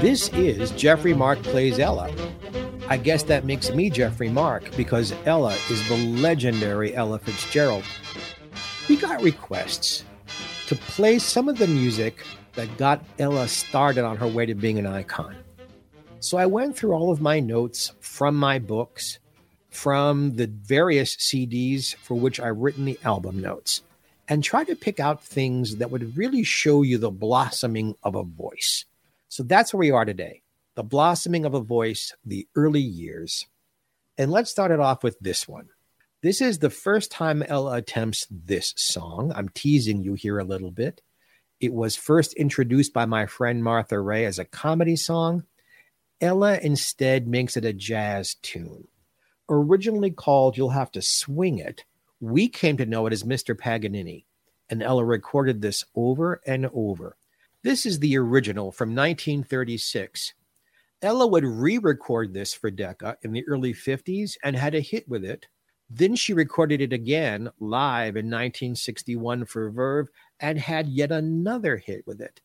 This is Jeffrey Mark Plays Ella. I guess that makes me Jeffrey Mark because Ella is the legendary Ella Fitzgerald. We got requests to play some of the music that got Ella started on her way to being an icon. So I went through all of my notes from my books, from the various CDs for which I've written the album notes, and tried to pick out things that would really show you the blossoming of a voice. So that's where we are today the blossoming of a voice, the early years. And let's start it off with this one. This is the first time Ella attempts this song. I'm teasing you here a little bit. It was first introduced by my friend Martha Raye as a comedy song. Ella instead makes it a jazz tune. Originally called You'll Have to Swing It, we came to know it as Mr. Paganini, and Ella recorded this over and over. This is the original from 1936. Ella would re record this for Decca in the early 50s and had a hit with it. Then she recorded it again live in 1961 for Verve and had yet another hit with it.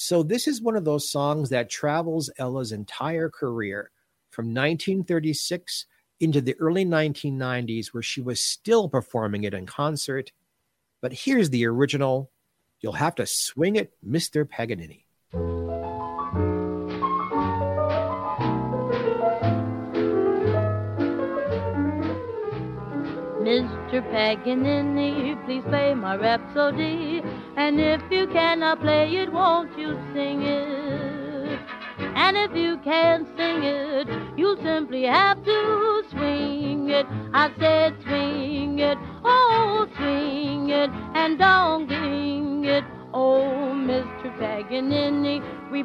So, this is one of those songs that travels Ella's entire career from 1936 into the early 1990s, where she was still performing it in concert. But here's the original. You'll have to swing it, Mr. Paganini. Mr. Paganini, please play my rhapsody. And if you cannot play it, won't you sing it? And if you can't sing it, you simply have to swing it. I said swing it, oh swing it, and don't ding it. Oh, Mr. Paganini, we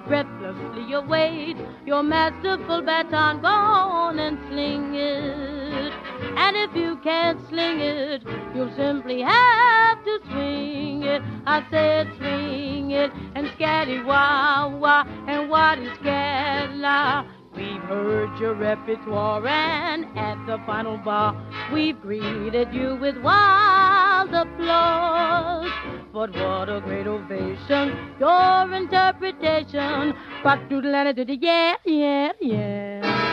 breathlessly await your masterful baton. Go on and sling it. And if you can't sling it, you'll simply have to swing it. I said swing it, and scatty wah wah, and what is scala? We've heard your repertoire, and at the final bar, we've greeted you with wild applause. But what a great ovation, your interpretation. Rock to the yeah, yeah, yeah.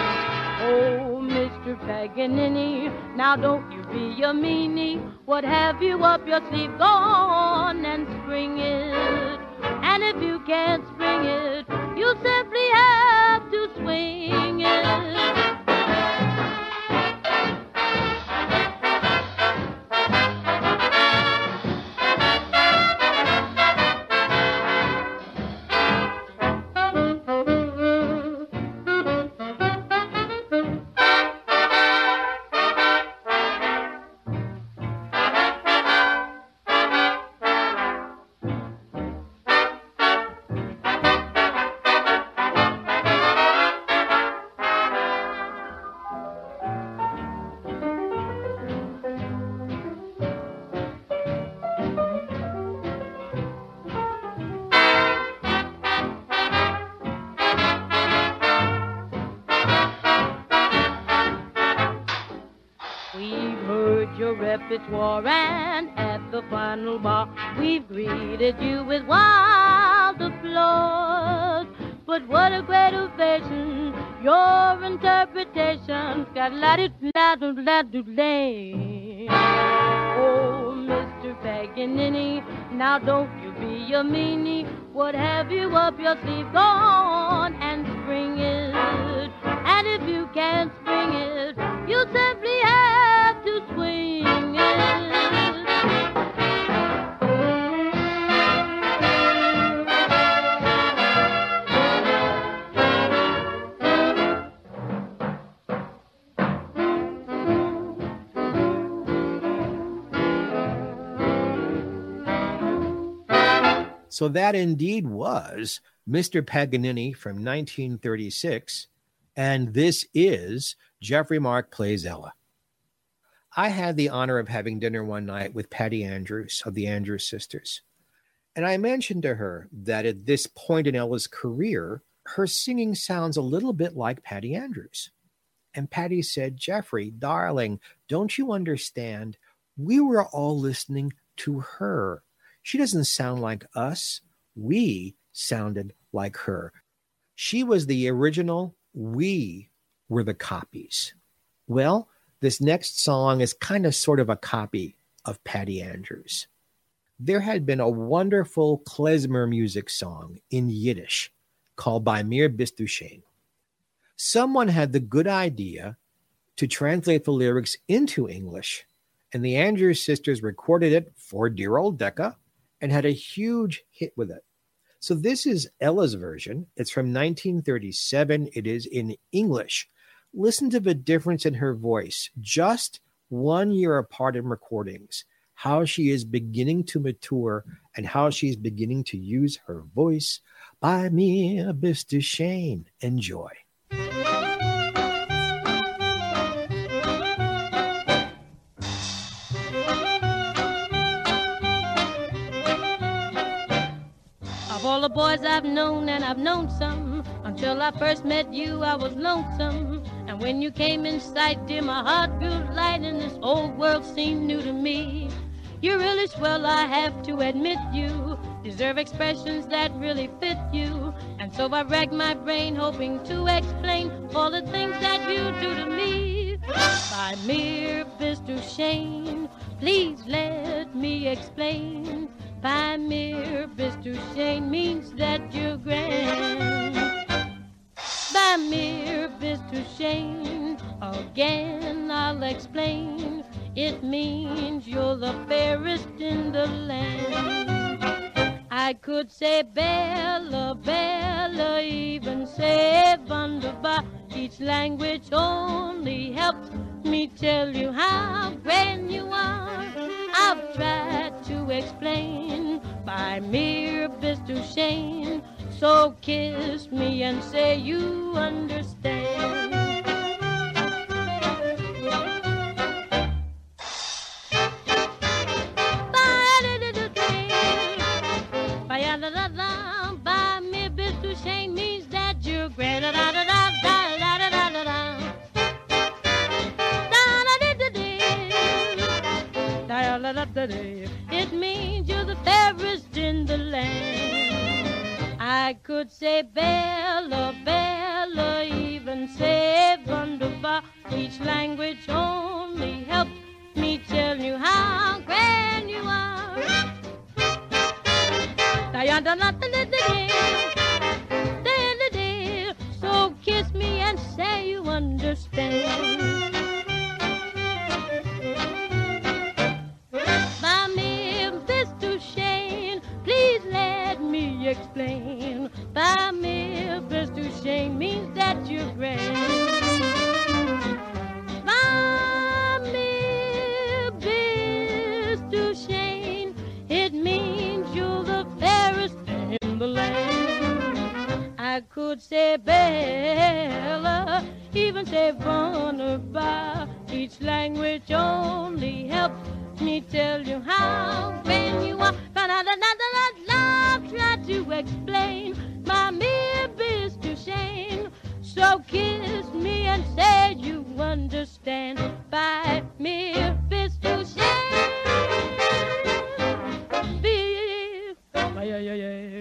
Oh, Mr. Paganini, now don't you be a meanie. What have you up your sleeve? Go on and spring it. And if you can't spring it, you simply have to swing it. Repertoire, and at the final bar, we've greeted you with wild applause. But what a great ovation, your interpretation. Got la do la do la do lay. Oh, Mr. Paganini, now don't you be a meanie. What have you up your sleeve? Go on and spring it. And if you can't spring it, you simply have So that indeed was Mr. Paganini from 1936. And this is Jeffrey Mark Plays Ella. I had the honor of having dinner one night with Patty Andrews of the Andrews Sisters. And I mentioned to her that at this point in Ella's career, her singing sounds a little bit like Patty Andrews. And Patty said, Jeffrey, darling, don't you understand? We were all listening to her. She doesn't sound like us. We sounded like her. She was the original. We were the copies. Well, this next song is kind of sort of a copy of Patty Andrews. There had been a wonderful klezmer music song in Yiddish called Bei Mir Bist. Someone had the good idea to translate the lyrics into English, and the Andrews sisters recorded it for dear old Decca and had a huge hit with it. So this is Ella's version. It's from 1937. It is in English. Listen to the difference in her voice, just one year apart in recordings, how she is beginning to mature and how she's beginning to use her voice. By me, Mr. Shane. Enjoy. All the boys I've known, and I've known some. Until I first met you, I was lonesome. And when you came in sight, dear, my heart grew light, and this old world seemed new to me. You're really swell, I have to admit you deserve expressions that really fit you. And so I rack my brain hoping to explain all the things that you do to me. By mere Mr. Shane, please let me explain. By mere Mr. Shane means that you're grand. By mere Mr. Shane, again I'll explain. It means you're the fairest in the land. I could say Bella, Bella, even say Wunderbar. Each language only helps me tell you how grand you are. I've tried to explain by mere Mr. shame. So kiss me and say you understand. It means you're the fairest in the land. I could say Bella, Bella, even say Wunderbar. Each language only helps me tell you how grand you are. The land. I could say Bella, even say Wunderbar. Each language only helps me tell you how when you are. But I love try to explain bei mir bist du schön. So kiss me and say you understand bei mir bist du schön. yeah, yeah, yeah.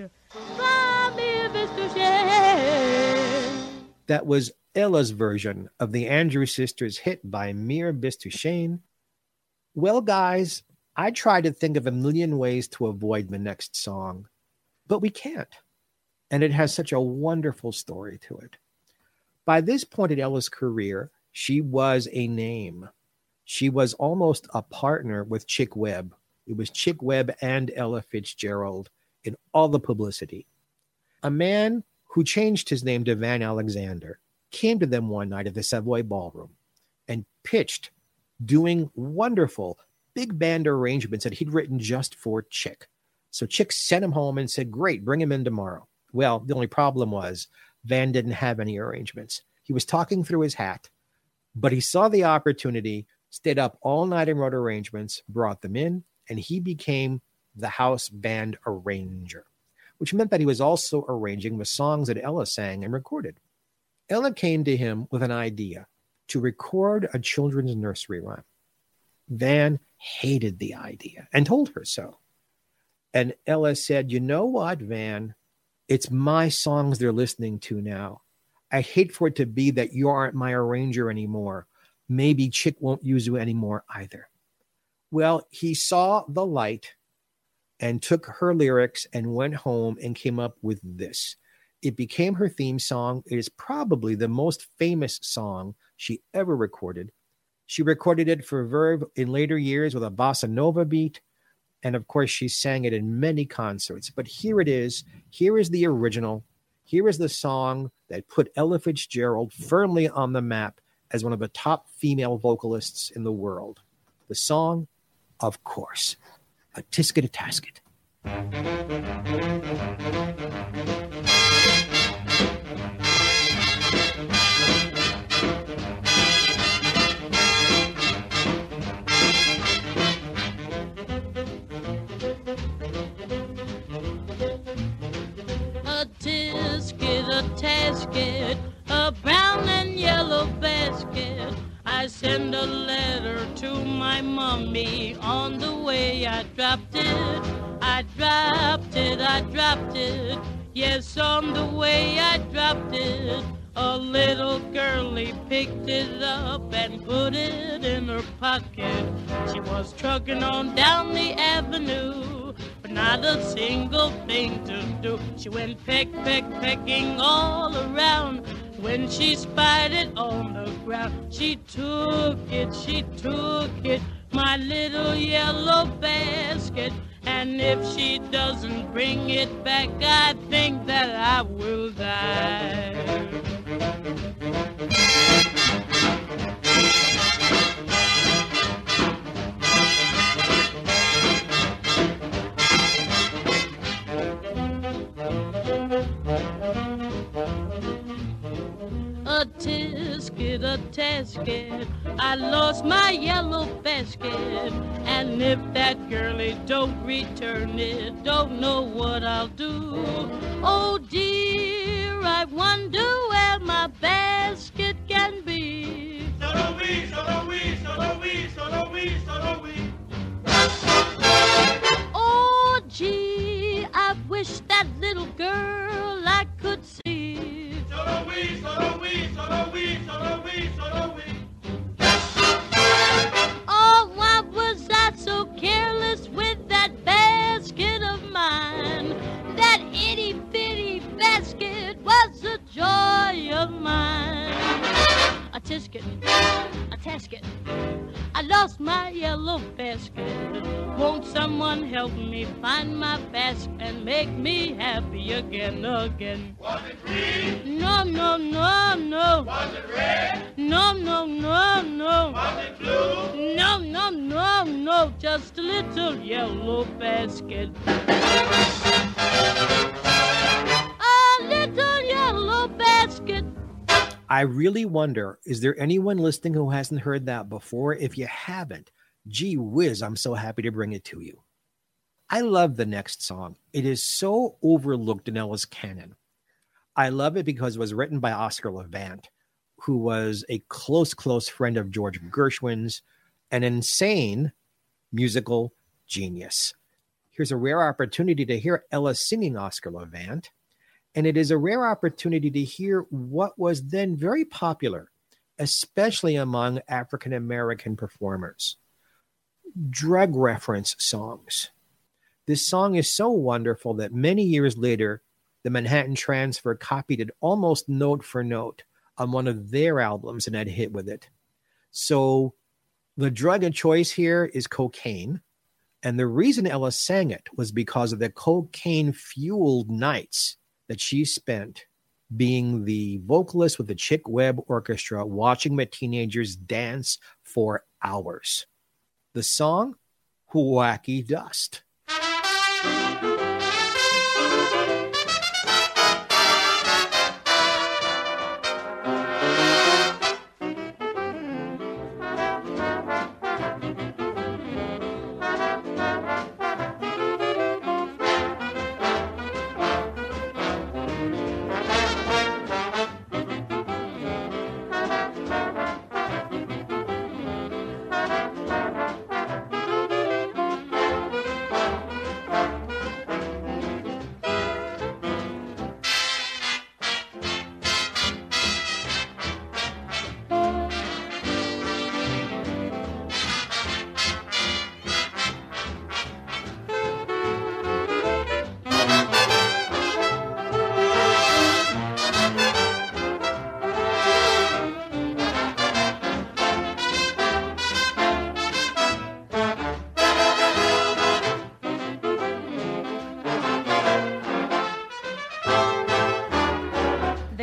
That was Ella's version of the Andrew Sisters hit Bei Mir Bist Du Schön. Well, guys, I try to think of a million ways to avoid the next song, but we can't. And it has such a wonderful story to it. By this point in Ella's career, she was a name. She was almost a partner with Chick Webb. It was Chick Webb and Ella Fitzgerald in all the publicity. A man who changed his name to Van Alexander came to them one night at the Savoy Ballroom and pitched doing wonderful big band arrangements that he'd written just for Chick. So Chick sent him home and said, Great, bring him in tomorrow. Well, the only problem was Van didn't have any arrangements. He was talking through his hat, but he saw the opportunity, stayed up all night and wrote arrangements, brought them in, and he became the house band arranger, which meant that he was also arranging the songs that Ella sang and recorded. Ella came to him with an idea to record a children's nursery rhyme. Van hated the idea and told her so. And Ella said, You know what, Van? It's my songs they're listening to now. I hate for it to be that you aren't my arranger anymore. Maybe Chick won't use you anymore either. Well, he saw the light and took her lyrics and went home and came up with this. It became her theme song. It is probably the most famous song she ever recorded. She recorded it for Verve in later years with a bossa nova beat. And of course, she sang it in many concerts. But here it is. Here is the original. Here is the song that put Ella Fitzgerald firmly on the map as one of the top female vocalists in the world. The song, of course, a Tisket a Tasket. A tisket, a tasket, a brown. I send a letter to my mommy. On the way I dropped it, I dropped it, I dropped it. Yes, on the way I dropped it. A little girlie picked it up and put it in her pocket. She was trucking on down the avenue but not a single thing to do. She went peck, peck, pecking all around. When she spied it on the ground, she took it, she took it, my little yellow basket. And if she doesn't bring it back, I think that I will die. A tasket. I lost my yellow basket. And if that girlie don't return it, don't know what I'll do. Oh dear, I wonder where my basket can be. We, solo we, solo we, solo we, solo we. Oh gee, I wish that little girl I could see. Oh, why was I so careless with that basket of mine? That itty bitty basket was the joy of mine. A tisket, a tasket. I lost my yellow basket. Won't someone help me find my basket and make me happy again, again? Was it green? No, no, no, no. Was it red? No, no, no, no. Was it blue? No, no, no, no. Just a little yellow basket. I really wonder is there anyone listening who hasn't heard that before? If you haven't, gee whiz, I'm so happy to bring it to you. I love the next song. It is so overlooked in Ella's canon. I love it because it was written by Oscar Levant, who was a close, close friend of George Gershwin's, an insane musical genius. Here's a rare opportunity to hear Ella singing Oscar Levant and it is a rare opportunity to hear what was then very popular, especially among African American performers drug reference songs. This song is so wonderful that many years later, the Manhattan Transfer copied it almost note for note on one of their albums and had hit with it. So the drug of choice here is cocaine. And the reason Ella sang it was because of the cocaine fueled nights that she spent being the vocalist with the Chick Webb Orchestra, watching my teenagers dance for hours. The song, Wacky Dust.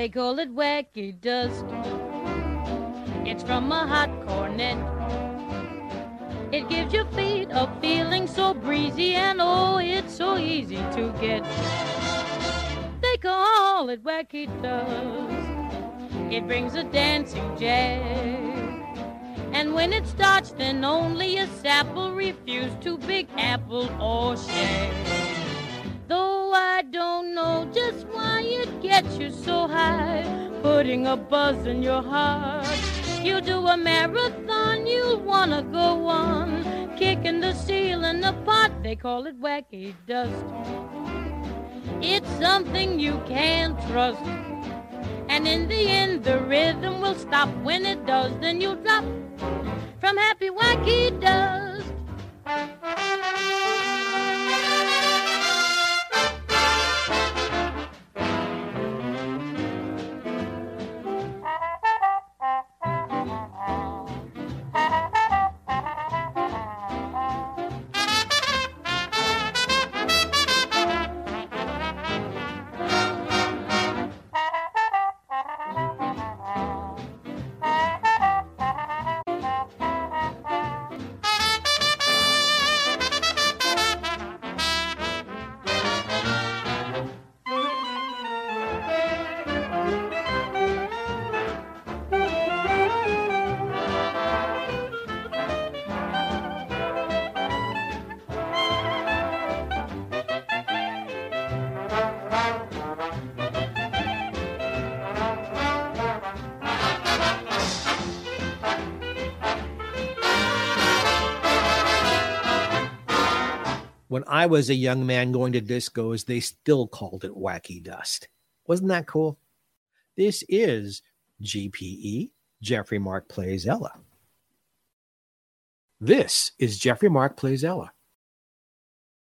Call it wacky dust. It's from a hot cornet. It gives your feet a feeling so breezy, and oh, it's so easy to get. They call it wacky dust. It brings a dancing jazz. And when it starts, then only a sap will refuse to Big Apple or share. Though I don't know just it gets you so high, putting a buzz in your heart. You do a marathon, you'll wanna go on, kicking the ceiling apart. They call it wacky dust. It's something you can't trust. And in the end, the rhythm will stop. When it does, then you'll drop from happy wacky dust. When I was a young man going to discos, they still called it wacky dust. Wasn't that cool? This is GPE, Jeffrey Mark Plays Ella. This is Jeffrey Mark Plays Ella.